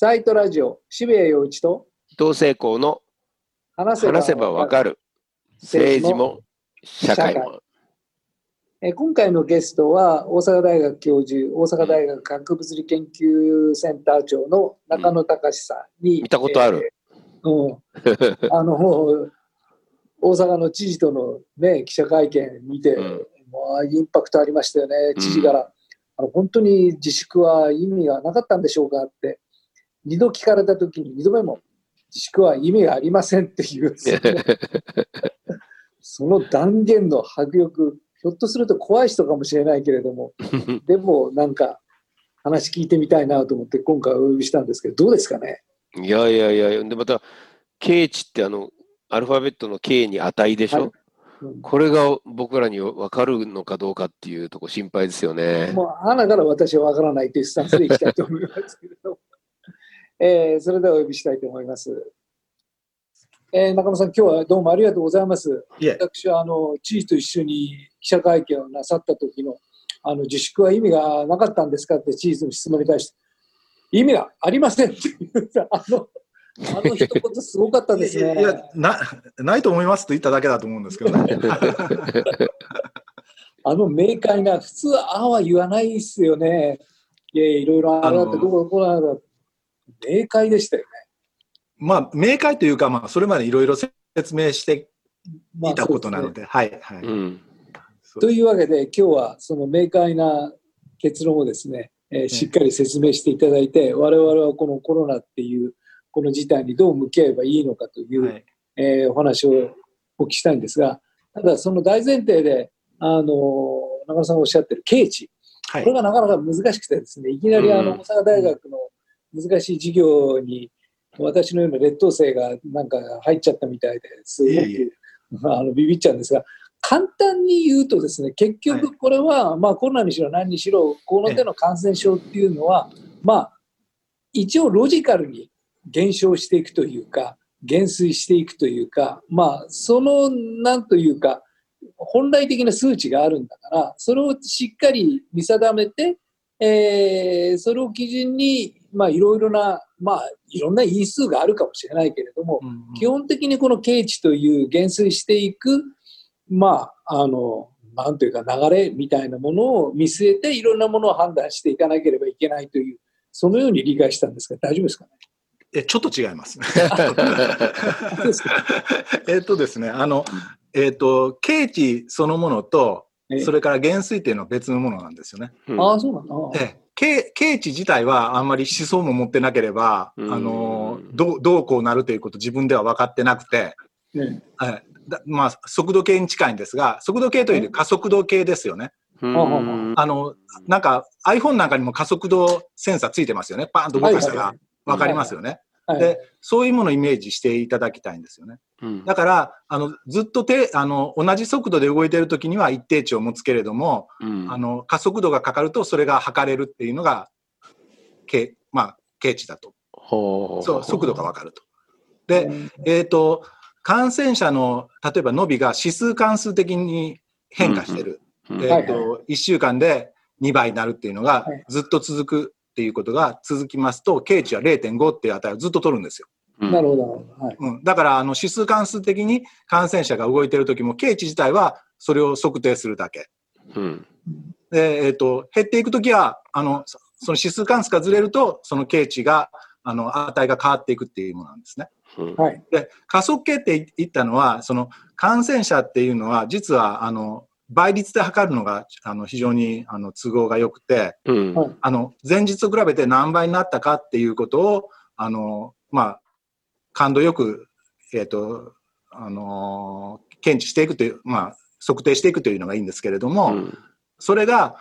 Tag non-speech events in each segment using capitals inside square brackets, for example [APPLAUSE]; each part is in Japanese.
サイトラジオ、渋谷陽一と同性校の話せばわかる政治も社会社も。えー今回のゲストは大阪大学教授、大阪大学核物理研究センター長の中野隆さんに、見たことある。えーうん、[LAUGHS] あの大阪の知事との、ね、記者会見見て、うん。もうインパクトありましたよね、知事から、あの本当に自粛は意味がなかったんでしょうかって、二度聞かれたときに、二度目も自粛は意味がありませんっていう、そのその断言の迫力、ひょっとすると怖い人かもしれないけれども、[LAUGHS] でもなんか話聞いてみたいなと思って、今回お呼びしたんですけど、どうですかね？いやいやいや、でまた、K 値ってあの、アルファベットの K に値でしょ、はい。うん。これが僕らに分かるのかどうかっていうとこ心配ですよね。もう花から私は分からないというスタンスでいきたいと思いますけれど。も、えーそれではお呼びしたいと思います。えー中野さん、今日はどうもありがとうございます。私はあの知事と一緒に記者会見をなさった時のあの自粛は意味がなかったんですかって知事の質問に対して、意味がありませんっていう [LAUGHS] あのあの一言すごかったですね。いやな、ないと思いますと言っただけだと思うんですけどね。[LAUGHS] あの明快な、普通、ああは言わないですよね。いやいろいろあれだって、どこどこだ明快でしたよね。まあ、明快というか、まあ、それまでいろいろ説明してまあいたことなので、はい、はい。うん。というわけで、今日はその明快な結論をですね、えーしっかり説明していただいて、我々はこのコロナっていう、この事態にどう向き合えばいいのかという、はい。えーお話をお聞きしたいんですが、ただその大前提で、あの中野さんがおっしゃってる経値、はい。これがなかなか難しくてですね、いきなりあのうん。大阪大学の難しい授業に、私のような劣等生がなんか入っちゃったみたいですごく [LAUGHS] あのビビっちゃうんですが、簡単に言うとですね、結局これは、まあコロナにしろ何にしろ、この手の感染症っていうのは、まあ一応ロジカルに減少していくというか、減衰していくというか、まあそのなんというか、本来的な数値があるんだから、それをしっかり見定めて、えーそれを基準に、まあいろいろな、まあいろんな因数があるかもしれないけれども、うんうん基本的にこの経値という減衰していく、まあ、あの、なんというか流れみたいなものを見据えて、いろんなものを判断していかなければいけないという、そのように理解したんですが、大丈夫ですかね？えちょっと違います。[LAUGHS] [LAUGHS] えっとですね、あの、えっ、と、経値そのものと、えそれから減衰っていうのは別のものなんですよね。うん。ああ、そうなんだ。ええ。経経値自体はあんまり思想も持ってなければ、うん。あのどうどうこうなるということ自分では分かってなくて、ねはいだまあ、速度計に近いんですが、速度計というより加速度計ですよね。うん。あの、なんか iPhone なんかにも加速度センサーついてますよね。パーンと動かしたら分かりますよね。はい、で、そういうものをイメージしていただきたいんですよね。うんだから、あの、ずっと手、あの、同じ速度で動いているときには一定値を持つけれども、うんあの、加速度がかかるとそれが測れるっていうのが、経、まあ、経値だと。そう、速度がわかると。で、えっ、と、感染者の、例えば伸びが指数関数的に変化してる。うんえっ、はいと、1週間で2倍になるっていうのがはいずっと続くっていうことが続きますと、経値は0.5っていう値をずっと取るんですよ。うんなるほど。はい。うん、だから、あの、指数関数的に感染者が動いているときも、経値自体はそれを測定するだけ。うんで、えっ、と、減っていくときは、あの、そその指数関数がずれると、その経値が、あの、値が変わっていくっていうものなんですね。うんはい。で、加速計って言ったのは、その感染者っていうのは、実は、あの、倍率で測るのが、あの、非常に、あの、都合が良くて、うんはいあの、前日と比べて何倍になったかっていうことを、あの、まあ、感度よく、えっ、と、あの、検知していくという、まあ、測定していくというのがいいんですけれども、うんそれが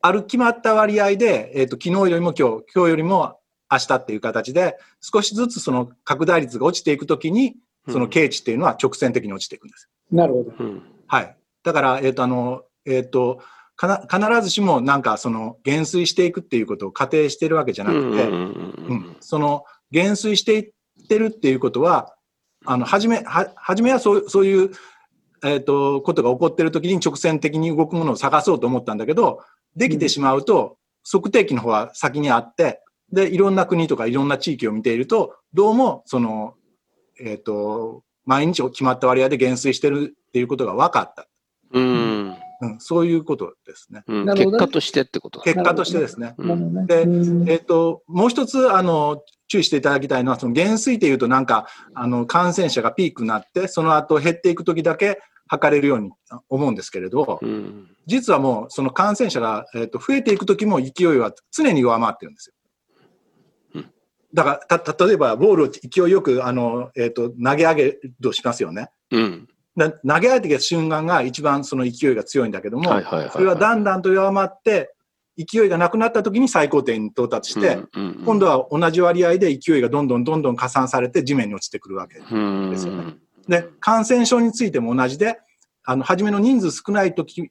ある決まった割合で、えっ、と、昨日よりも今日、今日よりも明日っていう形で、少しずつその拡大率が落ちていくときに、その経値っていうのは直線的に落ちていくんです。なるほど。うんはい。だから、えっ、と、あの、えっ、と、かな必ずしもなんかその減衰していくっていうことを仮定してるわけじゃなくて、その減衰していってるっていうことは、あの、はじめ、は、はじめはそうそういう、えっ、と、ことが起こってる時に直線的に動くものを探そうと思ったんだけど、できてしまうと、測定器の方は先にあって、で、いろんな国とかいろんな地域を見ていると、どうも、その、えっ、と、毎日決まった割合で減衰してるっていうことが分かった。うん。うん、そういうことですね。結果としてってことだ。結果としてですね。でうんえっ、と、もう一つ、あの、注意していただきたいのは、その減衰っていうとなんか、あの、感染者がピークになって、その後減っていくときだけ測れるように思うんですけれど、うん。実はもう、その感染者が、えっと増えていくときも勢いは常に弱まってるんですようん。だから、た、例えば、ボールを勢いよく、あの、えっ、と、投げ上げるとしますよね。うん。だ投げ上げてきた瞬間が一番その勢いが強いんだけども。それはだんだんと弱まって、勢いがなくなった時に最高点に到達して、今度は同じ割合で勢いがどんどんどんどん加算されて地面に落ちてくるわけ。うんですよねで、感染症についても同じで、あの、初めの人数少ない時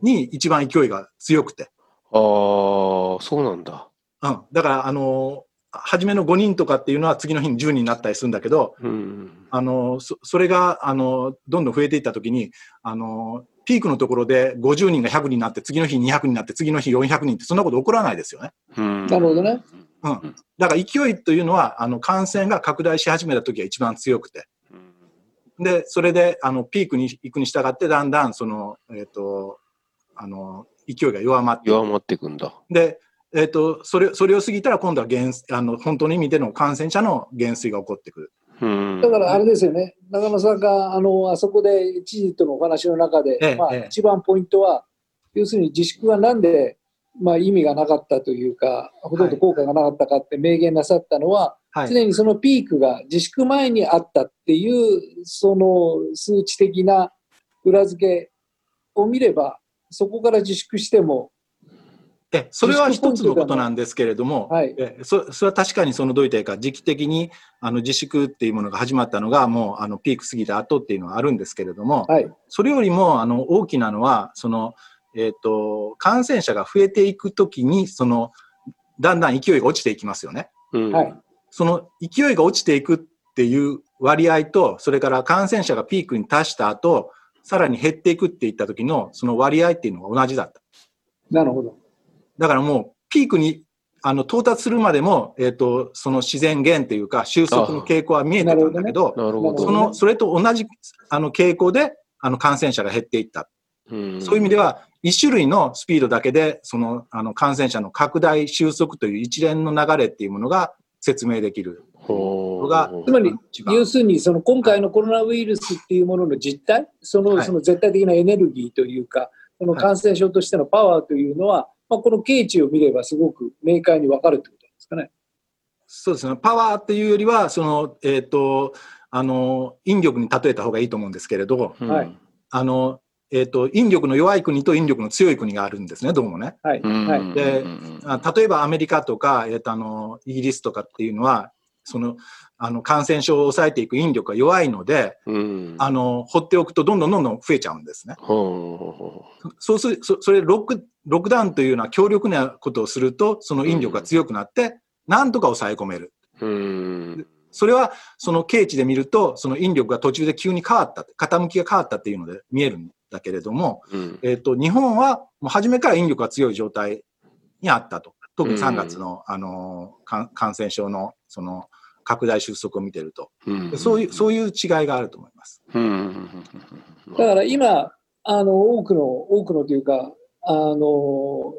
に一番勢いが強くて。ああ、そうなんだ。うん。だから、あの、初めの5人とかっていうのは次の日に10人になったりするんだけど、うん。あの、そそれが、あの、どんどん増えていった時に、あの、ピークのところで50人が100人になって、次の日200人になって、次の日400人って、そんなこと起こらないですよね。うんなるほどね。うん。だから勢いというのは、あの、感染が拡大し始めた時が一番強くて。で、それで、あの、ピークに行くに従って、だんだん、その、えっ、と、あの、勢いが弱まって、弱まっていくんだ。で、えっ、と、それ、それを過ぎたら、今度は減、あの、本当の意味での感染者の減衰が起こってくる。うん。だからあれですよね、中野さんがあのあそこで知事とのお話の中で、まあ、ええええ一番ポイントは、要するに自粛がなんで、まあ、意味がなかったというか、ほとんど効果がなかったかって明言なさったのは、はい。常にそのピークが自粛前にあったっていう、その数値的な裏付けを見れば、そこから自粛しても、え、それは一つのことなんですけれども、はいえそそれは確かにそのどういったか、時期的にあの自粛っていうものが始まったのが、もうあのピーク過ぎた後っていうのはあるんですけれども、はい、それよりもあの大きなのは、その、えっ、と、感染者が増えていくときに、その、だんだん勢いが落ちていきますよね。うんはい、その勢いが落ちていくっていう割合と、それから感染者がピークに達した後、さらに減っていくっていった時のその割合っていうのが同じだった。なるほど。だからもうピークにあの到達するまでも、えっ、と、その自然減っていうか収束の傾向は見えてたんだけど、なるほど。その、それと同じあの傾向であの感染者が減っていった。うん。そういう意味では、一種類のスピードだけで、その、あの、感染者の拡大、収束という一連の流れっていうものが説明できる。のが、つまり要するにその今回のコロナウイルスっていうものの実態、そのはい。その絶対的なエネルギーというか、その感染症としてのパワーというのは、まあ、この経値を見ればすごく明快に分かるということなんですかね。そうですね。パワーっていうよりは、その、えっ、と、あの、引力に例えた方がいいと思うんですけれど、うんはいあの、えっ、と、引力の弱い国と引力の強い国があるんですね、どうもね。はい。うんはい。で例えばアメリカとか、えっ、と、あの、イギリスとかっていうのは、その、あの、感染症を抑えていく引力が弱いので、うんあの、放っておくとどんどんどんどん増えちゃうんですね。ほそうする、そそれロック、ロックダウンというような強力なことをすると、その引力が強くなって、なんとか抑え込める。ううんそれは、その経値で見ると、その引力が途中で急に変わった、傾きが変わったっていうので見えるんだけれども、うんえっ、と、日本はもう初めから引力が強い状態にあったと。特にうん3月の、あの、か感染症の、その、拡大収束を見てると。うんでそういう、そういう違いがあると思います。うんだから今、あの、多くの、多くのというか、あの、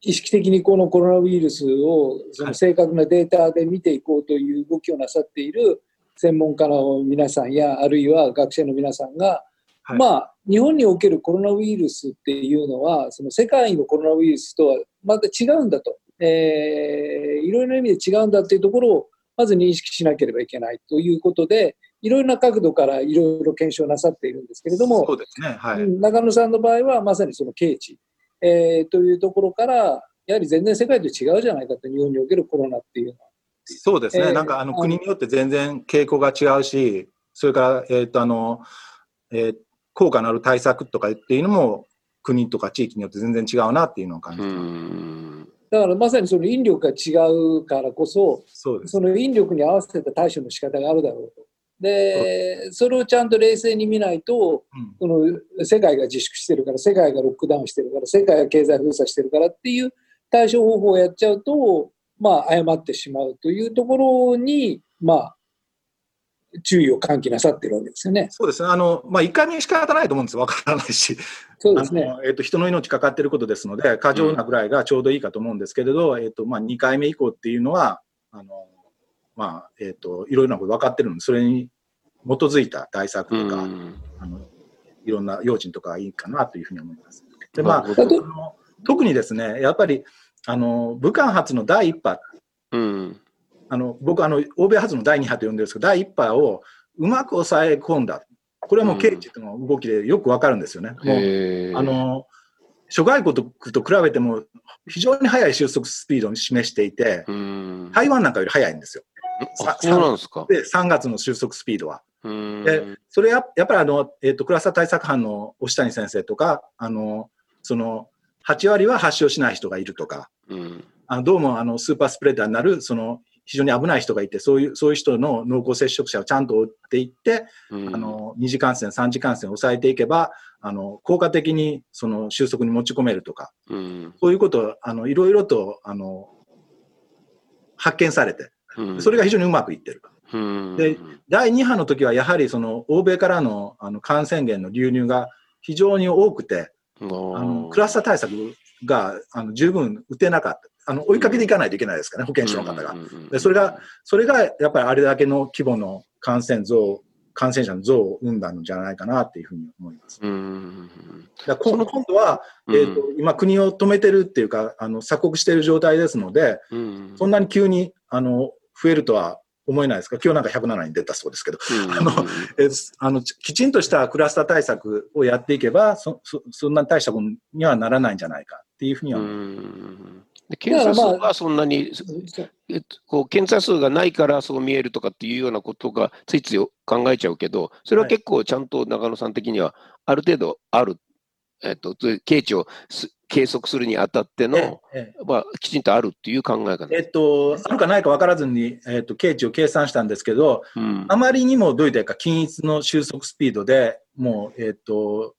意識的にこのコロナウイルスをその正確なデータで見ていこうという動きをなさっている専門家の皆さんや、あるいは学者の皆さんが、はい。まあ、日本におけるコロナウイルスっていうのは、その世界のコロナウイルスとはまた違うんだと、えーいろいろな意味で違うんだっていうところを、まず認識しなければいけないということで、いろいろな角度からいろいろ検証なさっているんですけれども、そうですね。はい。うん中野さんの場合はまさにその経値、えーというところから、やはり全然世界と違うじゃないかと、日本におけるコロナっていうのは。そうですね。えーなんか、あの、国によって全然傾向が違うし、それから、えっ、と、あの、えー効果のある対策とかっていうのも、国とか地域によって全然違うなっていうのを感じうてます。んだからまさにその引力が違うからこそ、そうです。その引力に合わせた対処の仕方があるだろうと。で、それをちゃんと冷静に見ないと、うんその世界が自粛してるから、世界がロックダウンしてるから、世界が経済封鎖してるからっていう対処方法をやっちゃうと、まあ、誤ってしまうというところに、まあ、注意を喚起なさってるわけですよね。そうですね。あの、まあ、1回目仕方ないと思うんですわからないし。そうですね。えっ、と、人の命かかっていることですので、過剰なぐらいがちょうどいいかと思うんですけれど、うん、えっ、と、まあ、2回目以降っていうのは、あの、まあ、えっ、と、いろいろなこと分かってるので、それに基づいた対策とか、うん、あの、いろんな用心とかがいいかなというふうに思います。で、まあ、あの特にですね、やっぱり、あの、武漢発の第1波、うんあの僕あの、欧米発の第2波と呼んでるんですけど、第1波をうまく抑え込んだ。これはもう刑事の動きでよくわかるんですよね。もうあの諸外国と比べても非常に速い収束スピードを示していて、台湾なんかより速いんですよ。そうなんですか。で、3月の収束スピードは。で、それややっぱりあの、えっ、ー、と、クラスター対策班の押谷先生とか、あの、その、8割は発症しない人がいるとか、うん、あのどうもあのスーパースプレッダーになる、その非常に危ない人がいて、そういう、そういう人の濃厚接触者をちゃんと追っていって、うん、あの、二次感染、三次感染を抑えていけば、あの、効果的にその収束に持ち込めるとか、うん、そういうことを、あの、いろいろと、あの、発見されて、それが非常にうまくいってる。で、第2波の時はやはりその欧米からのあの感染源の流入が非常に多くて、あのクラスター対策があの十分打てなかった。あの追いかけていかないといけないですかね、保健所の方が。でそれが、それがやっぱりあれだけの規模の感染増、感染者の増を生んだんじゃないかなっていうふうに思います。だ今度今度は、えーと、今、国を止めてるっていうか、あの鎖国している状態ですので、そんなに急にあの増えるとは思えないですか？今日なんか107に出たそうですけど、あの、えあの、きちんとしたクラスター対策をやっていけば、そ、そそんな大したことにはならないんじゃないかっていうふうには。で検査数はそんなに、えっと、こう検査数がないからそう見えるとかっていうようなことがついつい考えちゃうけど、それは結構ちゃんと中野さん的にはある程度ある、えっと、経値を計測するにあたっての、ええまあ、きちんとあるっていう考え方。えっと、あるかないか分からずに、えっと、経値を計算したんですけど、うん、あまりにもどういったか均一の収束スピードでもう、えっと、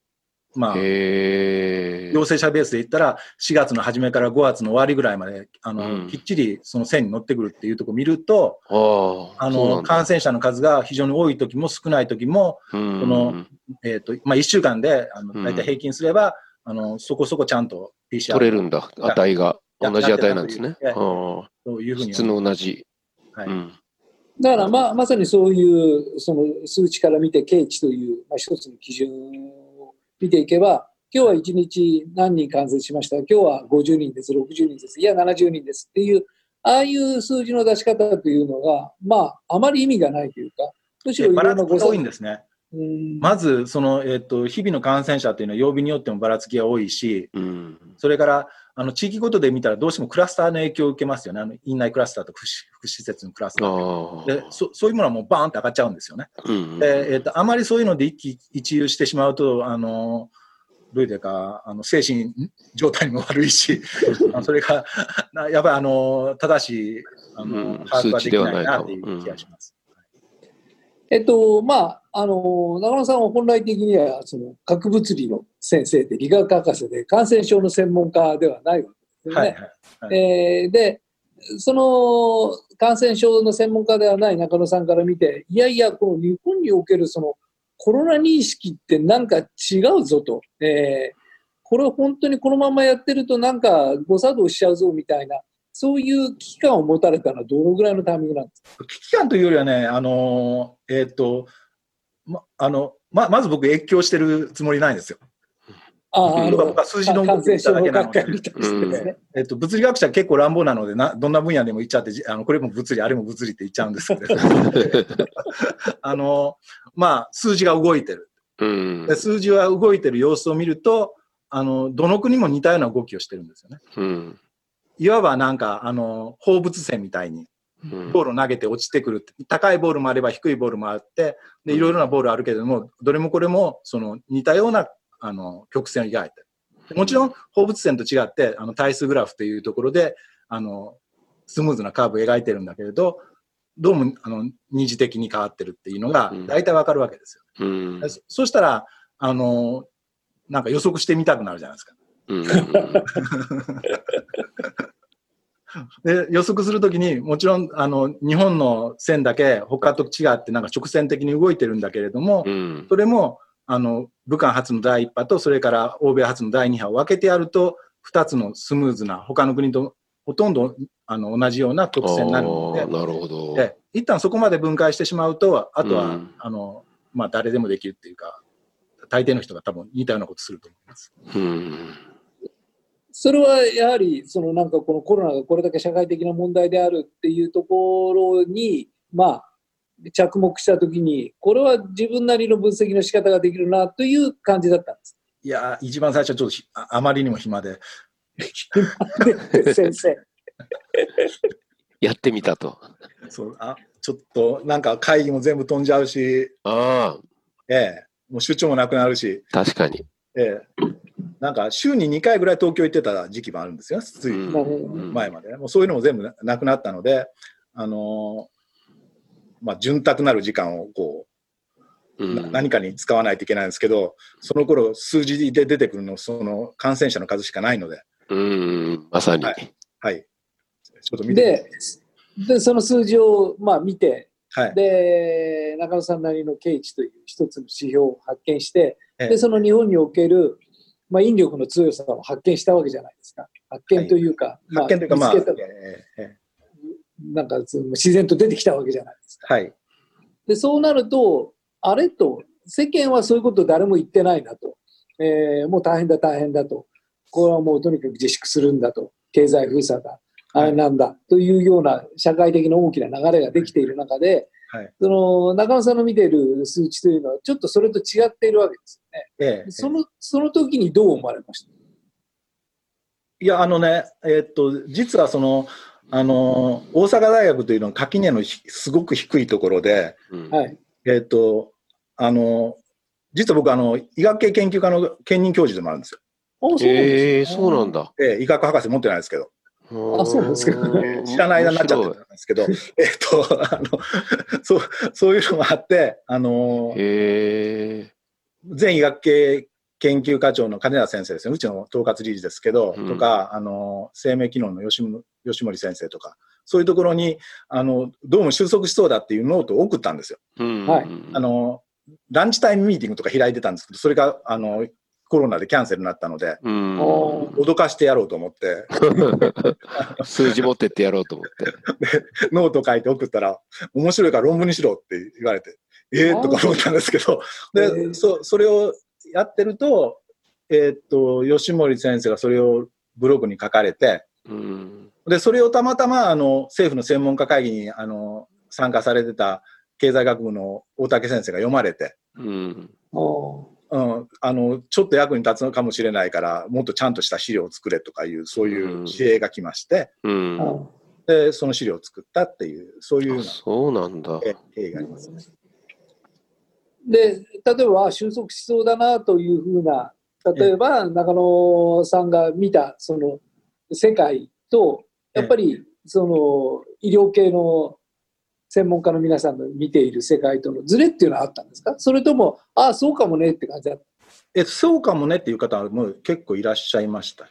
まあ、陽性者ベースで言ったら、4月の初めから5月の終わりぐらいまで、あの、うん、きっちりその線に乗ってくるっていうところを見ると、あの、感染者の数が非常に多い時も少ない時も、この、えと、まあ、1週間で、あの、大体平均すれば、あの、そこそこちゃんと PCR。取れるんだ、値が。同じ値なんですね。そういうふうに。質の同じ。はい。うんだからまあ、まさにそういうその数値から見て、経値という、まあ、一つの基準見ていけば、今日は1日何人感染しました、今日は50人です、60人です、いや70人ですっていう、ああいう数字の出し方というのが、まあ、あまり意味がないというか、むしろいろんな誤差多いんですね。まず、その、えっ、ー、と、日々の感染者というのは曜日によってもばらつきが多いし、うん、それから、あの、地域ごとで見たらどうしてもクラスターの影響を受けますよね。あの、院内クラスターと福祉施設のクラスターでそ。そういうものはもうバーンって上がっちゃうんですよね。うん、で、えっ、ー、と、あまりそういうので一喜一憂してしまうと、あの、どういうか、あの、精神状態にも悪いし、[LAUGHS] それが、やっぱりあの、正しい、あの、把握はできないなっていう気がします。えっと、まあ、あの、中野さんは本来的には、その、核物理の先生で、理学博士で、感染症の専門家ではないわけですよね。はいはいはい、えー、で、その、感染症の専門家ではない中野さんから見て、いやいや、この日本におけるその、コロナ認識ってなんか違うぞと。えー、これ本当にこのままやってるとなんか誤作動しちゃうぞみたいなそういう危機感を持たれたのはどのぐらいのタイミングなんですか？危機感というよりはね、あのえっ、ー、と、ま、あの、ま、まず僕、越境してるつもりないんですよ。ああ、僕は数字の動きを見ただけなので、ね、えっと、物理学者結構乱暴なのでな、どんな分野でも言っちゃって、あのこれも物理、あれも物理って言っちゃうんですけど、[LAUGHS] あの、まあ、数字が動いてる。うん、で数字は動いてる様子を見ると、あの、どの国も似たような動きをしてるんですよね。うんいわばなんか、あの、放物線みたいに、ボールを投げて落ちてくる、うん、高いボールもあれば低いボールもあって、で、いろいろなボールあるけれども、どれもこれも、その、似たような、あの、曲線を描いて。る。もちろん、放物線と違って、あの、対数グラフというところで、あの、スムーズなカーブを描いてるんだけれど、どうも、あの、二次的に変わってるっていうのが、大体わかるわけですよ、うん、そ。そしたら、あの、なんか予測してみたくなるじゃないですか。[LAUGHS] [LAUGHS] で予測するときに、もちろん、あの、日本の線だけ他と違ってなんか直線的に動いてるんだけれども、うん。それも、あの、武漢発の第一波と、それから欧米発の第二波を分けてやると、二つのスムーズな、他の国とほとんどあの同じような曲線になるのでなるほど。で一旦そこまで分解してしまうと、あとは、うんあの、まあ、誰でもできるっていうか、大抵の人が多分似たようなことすると思います。うん。それはやはり、そのなんかこのコロナがこれだけ社会的な問題であるっていうところに、まあ、着目したときに、これは自分なりの分析の仕方ができるなという感じだったんです。いやー、一番最初はちょっとひああまりにも暇で、で [LAUGHS] 先生。[LAUGHS] やってみたと。そうあちょっとなんか会議も全部飛んじゃうし、ああ、ええ、もう出張もなくなるし、確かに。ええ、なんか週に2回ぐらい東京行ってた時期もあるんですよ、つい前までね。もうそういうのも全部ななくなったので、あのーまあ、潤沢なる時間をこう、うんな何かに使わないといけないんですけど、その頃数字で出てくるの、その感染者の数しかないので、うん、まさに。はいはい。ちょっと見てで、でその数字をまあ見て、はい。で、中野さんなりの経値という一つの指標を発見して、ええで、その日本における、まあ、引力の強さを発見したわけじゃないですか。発見というか、まあ、発見というか、まあ、なんか自然と出てきたわけじゃないですか。はい。で、そうなると、あれと、世間はそういうこと誰も言ってないなと。えーもう大変だ大変だと。これはもうとにかく自粛するんだと。経済封鎖だ。あれなんだ。というような社会的な大きな流れができている中で、はい。その中野さんの見ている数値というのはちょっとそれと違っているわけですよね。ええその、その時にどう思われました？いや、あのね、えっと、実はその、あの、大阪大学というのは垣根のひすごく低いところで、うんはい。えっと、あの、実は僕、あの、医学系研究科の兼任教授でもあるんですよ。あそうなんですねええそうなんだ。ええ医学博士持ってないですけど、あそうなんですか。うん [LAUGHS] 知らない間になっちゃってたんですけど、[LAUGHS] えっと、あの、そう、そういうのがあって、あの。全医学系研究課長の金田先生ですね、うちの統括理事ですけど、うん。とか、あの、生命機能の吉村吉森先生とか、そういうところに、あの、どうも収束しそうだっていうノートを送ったんですよ。うん。はい。あの、ランチタイムミーティングとか開いてたんですけど、それが、あの、コロナでキャンセルになったので、うん。お脅かしてやろうと思って、数字持ってってやろうと思って。[LAUGHS] ノート書いて送ったら、面白いから論文にしろって言われて、ええあー。とか思ったんですけど、へで、ー。そそれをやってると、えーっと、吉森先生がそれをブログに書かれて、うん。で、それをたまたま、あの、政府の専門家会議に、あの、参加されてた経済学部の大竹先生が読まれて、うん。おうん、あの、ちょっと役に立つのかもしれないから、もっとちゃんとした資料を作れとかいう、そういう指令が来まして、うん。ーあで、その資料を作ったっていう、そういうそうなんだ。経緯がありますね。で、例えば収束しそうだなというふうな、例えば中野さんが見たその世界と、やっぱりその医療系の専門家の皆さんの見ている世界とのズレっていうのはあったんですか？それとも、ああ、そうかもねって感じだった？え、そうかもねっていう方はもう結構いらっしゃいました。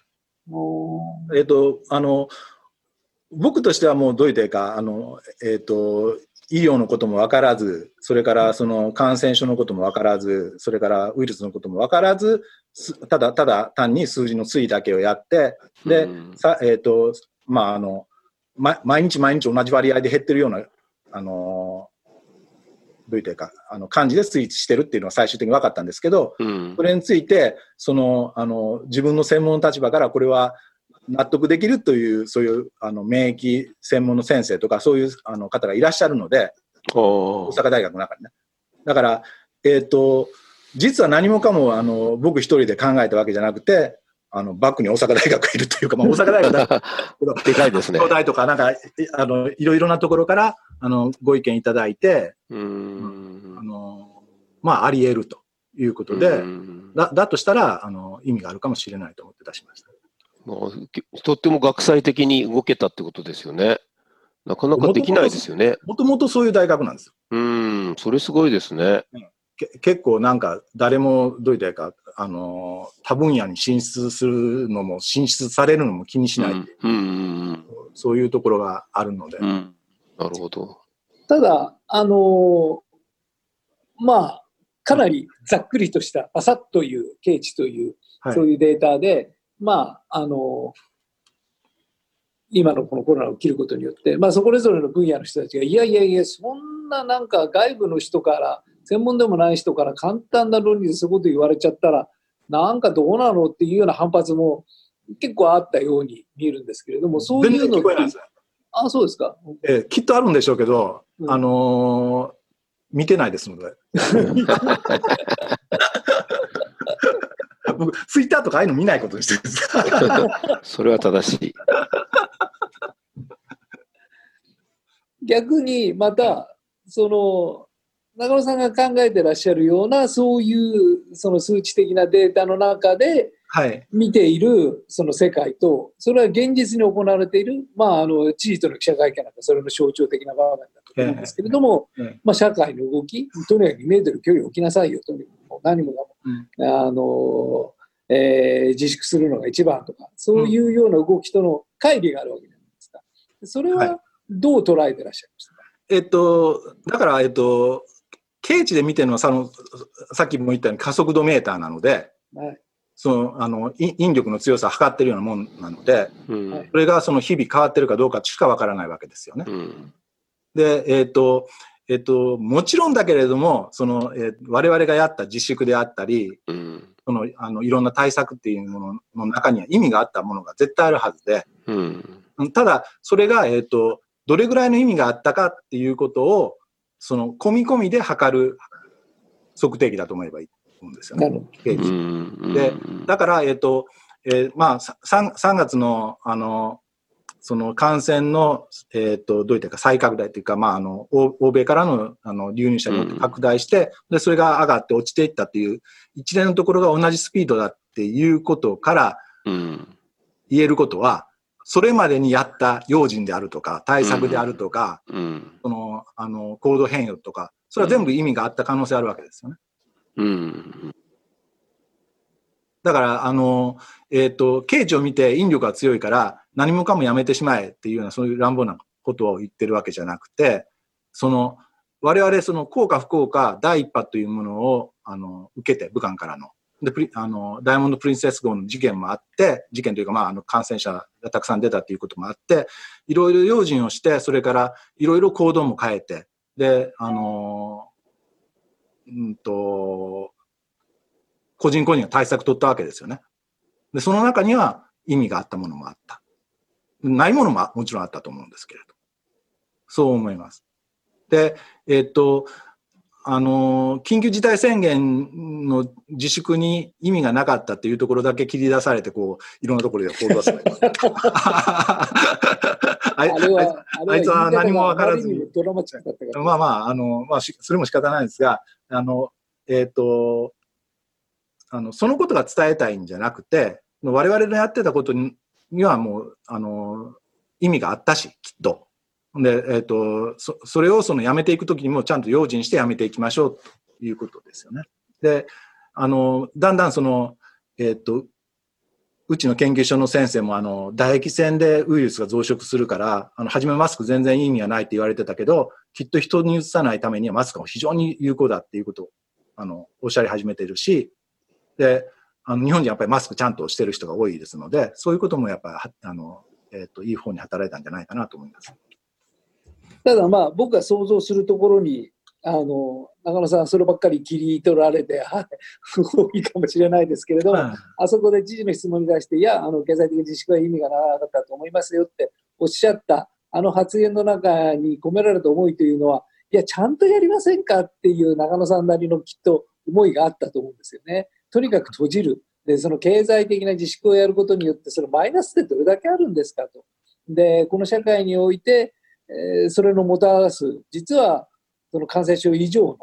おえっ、と、あの、僕としてはもうどういうてか、あの、えっ、と、医療のことも分からず、それからその感染症のことも分からず、それからウイルスのことも分からず、すただただ単に数字の推移だけをやって、で、うん。さえっ、と、まあ、あの、ま、毎日毎日同じ割合で減ってるような、あの、どういうてか、あの、感じで推移してるっていうのは最終的に分かったんですけど、うんそれについて、その、あの、自分の専門の立場からこれは納得できるという、そういう、あの、免疫専門の先生とか、そういうあの方がいらっしゃるので、大阪大学の中にね。だから、えっ、と、実は何もかも、あの、僕一人で考えたわけじゃなくて、あの、バックに大阪大学がいるというか、まあ、[LAUGHS] 大阪大学だけど、でかいですね。東大とか、なんか、いあの、いろいろなところから、あの、ご意見いただいて、うんあの、まあ、あり得るということで、うんだだとしたらあの意味があるかもしれないと思って出しました。まあきとっても学際的に動けたってことですよね。なかなかできないですよね。もともとそういう大学なんですよ。うん、それすごいですね。け結構なんか誰もどういうかあの多分野に進出するのも進出されるのも気にしない、うんうんそういうところがあるので。うん、なるほど。ただ、あのーまあ、かなりざっくりとした、パサッという、経値という、はいそういうデータで、まあ、あのー今のこのコロナが起きることによって、まあ、そこれぞれの分野の人たちが、いやいやいや、そんななんか外部の人から、専門でもない人から簡単な論理でそういうこと言われちゃったら、なんかどうなのっていうような反発も結構あったように見えるんですけれども、そういうの聞こえないですよ。あ、そうですか。えーきっとあるんでしょうけど、うんあのー見てないですので。[LAUGHS] 僕、ツイッターとかああいうの見ないことにしてるんです。[LAUGHS] それは正しい。逆にまたその中野さんが考えてらっしゃるようなそういうその数値的なデータの中ではい。見ているその世界とそれは現実に行われている、まあ、あの知事との記者会見なんかそれの象徴的な場面だと思うんですけれども、ええまあ、社会の動きとにかく2メートル距離を置きなさいよとにかくもう何もかも、あのえー自粛するのが一番とかそういうような動きとの乖離があるわけじゃないですか。それはい。はどう捉えてらっしゃいました？かえっと、だから、えっと、経値で見てるのはさの、さっきも言ったように加速度メーターなので、はいその、あの、い引力の強さを測ってるようなもんなので、うん。はいそれがその日々変わってるかどうかしかわからないわけですよね。うん。で、えっ、と、えっ、と、もちろんだけれども、その、えー我々がやった自粛であったり、うん。その、あの、いろんな対策っていうものの中には意味があったものが絶対あるはずで、ただ、それが、えっ、と、どれぐらいの意味があったかっていうことを、その、込み込みで測る測定器だと思えばいいうんですよね。でだから、えっ、と、えーまあ、さ 3, 3月の、あの、その感染の、えっ、と、どういったか再拡大というか、まあ、あの、欧欧米からの、あの、流入者によって拡大して、で、それが上がって落ちていったっていう、一連のところが同じスピードだっていうことからうん。言えることは、それまでにやった用心であるとか、対策であるとか、うん。その、あの、行動変容とか、それは全部意味があった可能性あるわけですよね。うんだから、あの、えっ、と、経値を見て引力が強いから、何もかもやめてしまえっていうような、そういう乱暴なことを言ってるわけじゃなくて、その、我々、その、効か不効か、第一波というものを、あの、受けて、武漢からの。で、プリあの、ダイヤモンド・プリンセス号の事件もあって、事件というか、まあ、あの、感染者がたくさん出たということもあって、いろいろ用心をして、それから、いろいろ行動も変えて、で、あの、うんと、個人個人が対策取ったわけですよね。で、その中には意味があったものもあった。ないものももちろんあったと思うんですけれど。そう思います。で、えっと、あの、緊急事態宣言の自粛に意味がなかったっていうところだけ切り出されて、こう、いろんなところで報道されて。[LAUGHS] あいつは何もわからずにドラマチックだったから。まあまあ、あの、まあ、しそれも仕方ないですが、あの、えっ、と、あの、そのことが伝えたいんじゃなくて、我々のやってたことににはもう、あの、意味があったし、きっと。で、えっ、と、そ、それをそのやめていくときにもちゃんと用心してやめていきましょうということですよね。で、あの、だんだんその、えっ、と、うちの研究所の先生も、あの、唾液腺でウイルスが増殖するから、あの、初めマスク全然意味がないって言われてたけど、きっと人に移さないためにはマスクが非常に有効だっていうことを、あの、おっしゃり始めてるし、で、あの、日本人やっぱりマスクちゃんとしてる人が多いですので、そういうこともやっぱり、あの、えっ、と、いい方に働いたんじゃないかなと思います。ただまあ、僕が想像するところに、あの、中野さん、そればっかり切り取られて、[LAUGHS] はい、不合意かもしれないですけれども、あそこで知事の質問に対して、いや、あの経済的自粛は意味がなかったと思いますよっておっしゃった、あの発言の中に込められた思いというのは、いや、ちゃんとやりませんかっていう中野さんなりのきっと思いがあったと思うんですよね。とにかく閉じる。で、その経済的な自粛をやることによって、そのマイナスってどれだけあるんですかと。で、この社会において、えーそれのもたらす、実はその感染症以上の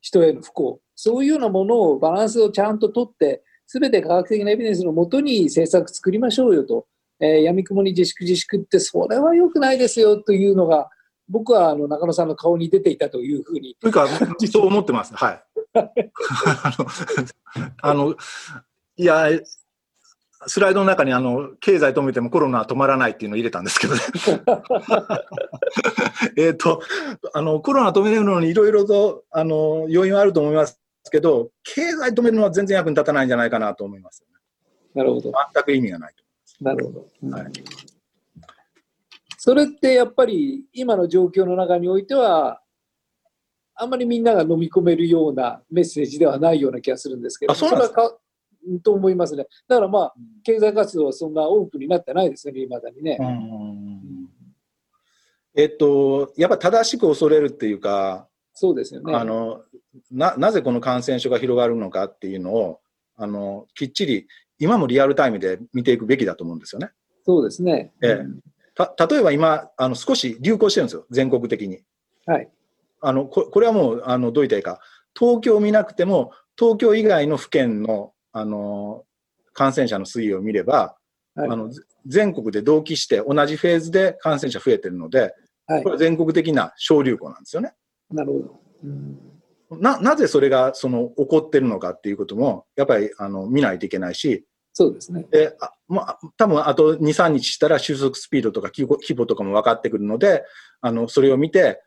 人への不幸、そういうようなものをバランスをちゃんととって、すべて科学的なエビデンスのもとに政策作りましょうよと、えー、闇雲に自粛自粛ってそれは良くないですよというのが、僕はあの中野さんの顔に出ていたというふうに。というか、そう思ってます。はい。[LAUGHS] あの、あのいや、スライドの中にあの、経済止めてもコロナは止まらないっていうのを入れたんですけどね。[LAUGHS] えっと、あの、コロナ止めるのにいろいろと、あの、要因はあると思いますけど、経済止めるのは全然役に立たないんじゃないかなと思います、ね、なるほど。全く意味がないとなるほど。うん、はい。それってやっぱり今の状況の中においては、あんまりみんなが飲み込めるようなメッセージではないような気がするんですけど、それと思いますね。だからまあ、経済活動はそんなオープンになってないですね、いまだにね。えっと、やっぱ正しく恐れるっていうか、そうですよね。あの、な、なぜこの感染症が広がるのかっていうのを、あの、きっちり、今もリアルタイムで見ていくべきだと思うんですよね。そうですね。ええ。た、例えば今、あの、少し流行してるんですよ、全国的に。はい。あの、ここれはもう、あの、どう言ったらいいか、東京を見なくても、東京以外の府県の、あの、感染者の推移を見れば、はい、あの、全国で同期して同じフェーズで感染者増えてるので、はい、これは全国的な小流行なんですよね。なるほど。うん、な、なぜそれが、その、起こってるのかっていうことも、やっぱり、あの、見ないといけないし、そうですね。で、あまあ、多分あと2、3日したら収束スピードとか規模とかも分かってくるので、あの、それを見て、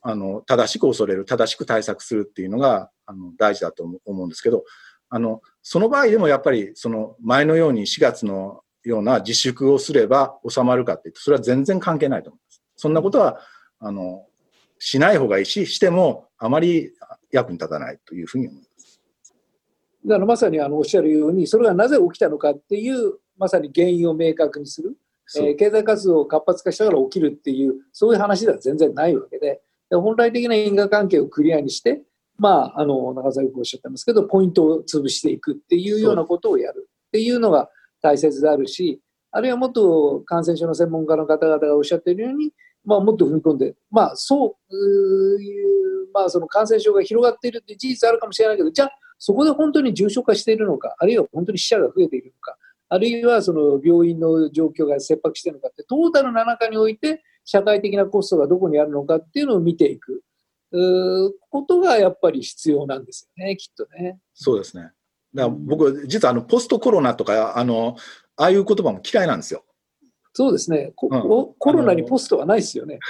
あの、正しく恐れる、正しく対策するっていうのが、あの、大事だと思うんですけど、あの、その場合でもやっぱり、その前のように4月のような自粛をすれば収まるかって言って、それは全然関係ないと思います。そんなことは、あの、しない方がいいし、してもあまり役に立たないというふうに思います。だからまさにあのおっしゃるように、それがなぜ起きたのかっていう、まさに原因を明確にする。えー、経済活動を活発化したから起きるっていう、そういう話では全然ないわけで、本来的な因果関係をクリアにして、まあ、あの、中澤よくおっしゃってますけど、ポイントを潰していくっていうようなことをやるっていうのが大切であるし、あるいはもっと感染症の専門家の方々がおっしゃっているように、まあ、もっと踏み込んで、まあ、そういう、まあ、その感染症が広がっているって事実あるかもしれないけど、じゃあ、そこで本当に重症化しているのか、あるいは本当に死者が増えているのか、あるいはその病院の状況が切迫しているのかって、トータルの中において、社会的なコストがどこにあるのかっていうのを見ていく。ことがやっぱり必要なんですよね、きっとね。そうですね。だから僕、実はあのポストコロナとか、あの、ああいう言葉も嫌いなんですよ。そうですね、うん、コロナにポストはないですよね。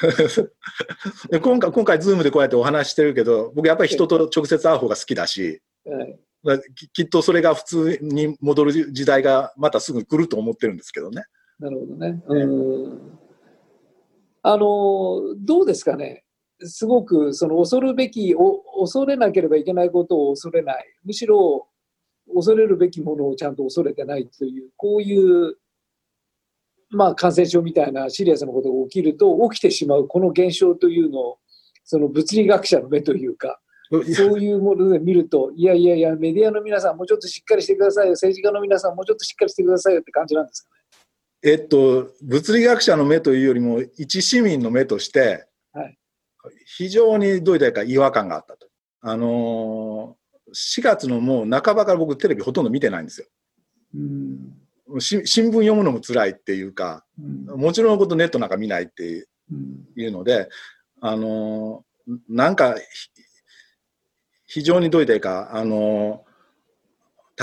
[LAUGHS] で今回、今回、ズームでこうやってお話してるけど、僕やっぱり人と直接会う方が好きだし、はい、きっとそれが普通に戻る時代がまたすぐ来ると思ってるんですけどね。なるほどね。うんあの、どうですかね。すごくその恐るべきお、恐れなければいけないことを恐れない。むしろ恐れるべきものをちゃんと恐れてないという、こういう、まあ感染症みたいなシリアスなことが起きると起きてしまうこの現象というのを、その物理学者の目というか、そういうもので見ると、いやいやいや、メディアの皆さんもうちょっとしっかりしてくださいよ、政治家の皆さんもうちょっとしっかりしてくださいよって感じなんですかね。えっと、物理学者の目というよりも、一市民の目として、はい、非常にどういったか違和感があったと。あのー、4月のもう半ばから僕テレビほとんど見てないんですよ。うん新聞読むのも辛いっていうか、うん、もちろんのことネットなんか見ないっていうので、あのー、なんか、非常にどういったか、あのー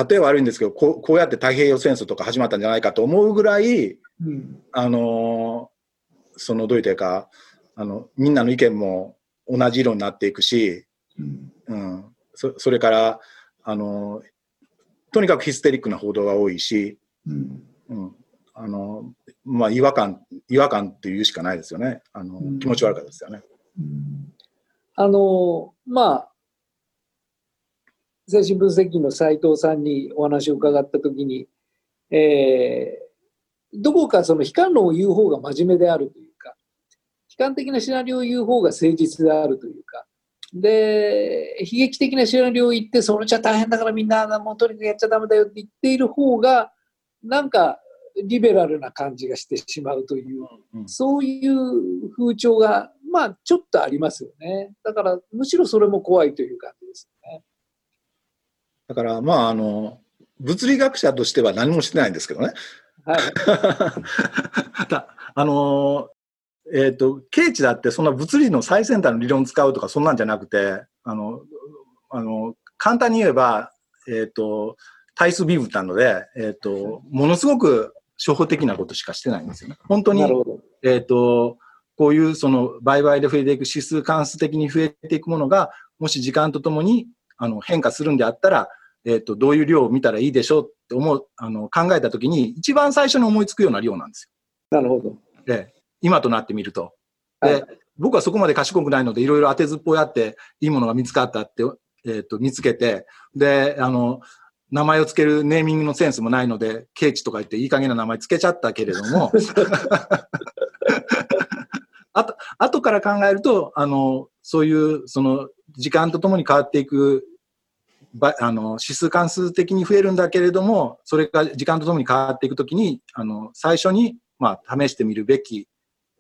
例え悪いんですけどこうこうやって太平洋戦争とか始まったんじゃないかと思うぐらい、うん、あのそのどういうかあのみんなの意見も同じ色になっていくし、うん、うん、そそれからあのとにかくヒステリックな報道が多いし、うん。うん。あのまあ、違和感違和感っていうしかないですよね。あの、気持ち悪かったですよね。あのまあ精神分析の斉藤さんにお話を伺ったときに、えー、どこかその悲観論を言う方が真面目であるというか、悲観的なシナリオを言う方が誠実であるというか、で、悲劇的なシナリオを言って、それじゃ大変だからみんな、もうとにかくやっちゃダメだよって言っている方が、なんかリベラルな感じがしてしまうという、うん、そういう風潮が、まあ、ちょっとありますよね。だから、むしろそれも怖いという感じですね。だから、まあ、あの、物理学者としては何もしてないんですけどね。はい。[LAUGHS] あの、えっ、ー、と、ケイチだってそんな物理の最先端の理論を使うとかそんなんじゃなくて、あの、あの、簡単に言えば、えっ、ー、と、体数ビブなので、えっ、と、ものすごく初歩的なことしかしてないんですよね。本当にな、るほど。えっ、と、こういうその売買で増えていく指数関数的に増えていくものが、もし時間とともにあの変化するんであったら、えっ、と、どういう量を見たらいいでしょうって思う、あの、考えたときに、一番最初に思いつくような量なんですなるほど。よ。で、今となってみると。で、はい僕はそこまで賢くないので、いろいろ当てずっぽうやって、いいものが見つかったって、えっ、と、見つけて、で、あの、名前をつけるネーミングのセンスもないので、ケイチとか言っていい加減な名前つけちゃったけれども、[LAUGHS] あと、後から考えると、あの、そういう、その、時間とともに変わっていく、ばあの、指数関数的に増えるんだけれども、それが時間とともに変わっていくときに、あの、最初に、まあ、試してみるべき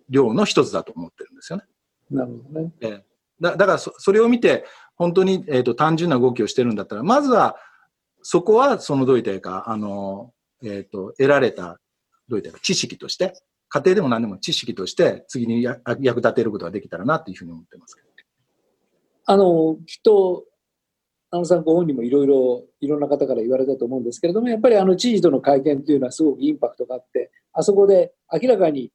量の一つだと思ってるんですよね。なるほどね。ええだだからそ、それを見て、本当に、えー、と単純な動きをしてるんだったら、まずは、そこは、そのどういったか、あの、えっ、と、得られた、どういったか、知識として、家庭でも何でも知識として、次にや役立てることができたらな、というふうに思ってますけど。あの、きっと、あのさんご本人もいろいろ、いろんな方から言われたと思うんですけれども、やっぱりあの知事との会見というのはすごくインパクトがあって、あそこで明らかに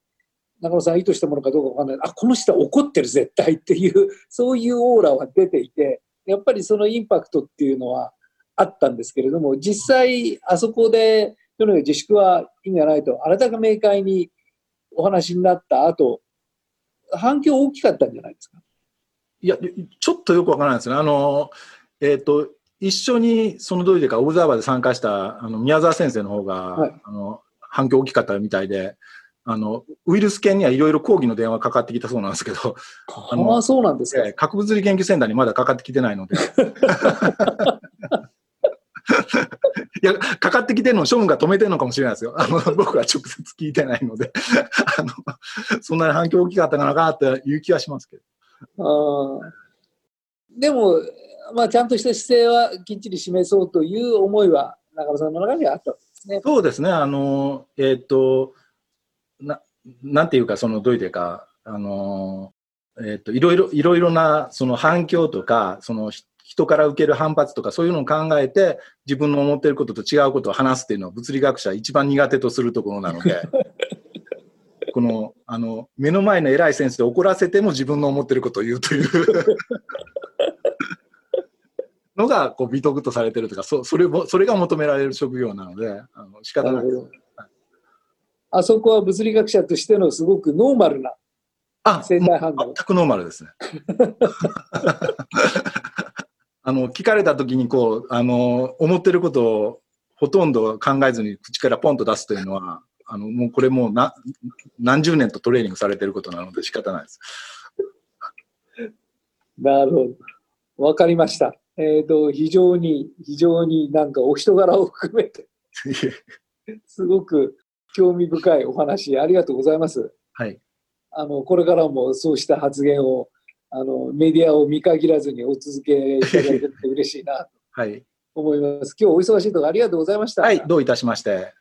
中野さん意図したものかどうかわかんない。あ、この人は怒ってる絶対っていう、[LAUGHS] そういうオーラは出ていて、やっぱりそのインパクトっていうのはあったんですけれども、実際あそこで、とにかく自粛はいいんじゃないと、あなたが明快にお話になった後、反響大きかったんじゃないですか？いや、ちょっとよくわからないですね。あの、えっ、と、一緒にそのどういうか、オブザーバーで参加したあの宮沢先生の方が、はいあの反響大きかったみたいで、あの、ウイルス犬にはいろいろ抗議の電話かかってきたそうなんですけど、あ [LAUGHS] のああ、そうなんですか。えー核物理研究センターにまだかかってきてないので。[LAUGHS] いや、かかってきてるのを処分が止めてるのかもしれないですよ。あの、僕は直接聞いてないので。あの、そんなに反響大きかったかなかっていう気はしますけど。あーでも、まあ、ちゃんとした姿勢はきっちり示そうという思いは中野さんの中にはあったわけですね。そうですね。あの、えっ、と、な、なんていうか、その、どういうか、あの、えっ、と、いろいろ、いろいろな、その反響とか、その、ひ人から受ける反発とか、そういうのを考えて、自分の思っていることと違うことを話すっていうのは、物理学者一番苦手とするところなので、[LAUGHS] この、あの、目の前の偉い先生で怒らせても自分の思っていることを言うというのが、こう、美徳とされてるとか、そそれも、それが求められる職業なので、あの仕方ないです。あそこは物理学者としてのすごくノーマルなあ、生体反応全。くノーマルですね。[LAUGHS] あの、聞かれた時にこう、あの、思ってることをほとんど考えずに口からポンと出すというのは、あの、もうこれもうな何十年とトレーニングされてることなので仕方ないです。なるほど。わかりました。えっ、と、非常に、非常になんかお人柄を含めて、[LAUGHS] すごく興味深いお話ありがとうございます。はい。あの、これからもそうした発言を、あの、メディアを見限らずにお続けいただけて嬉しいなとはい。思います。今日お忙しいところありがとうございました。はい。どういたしまして。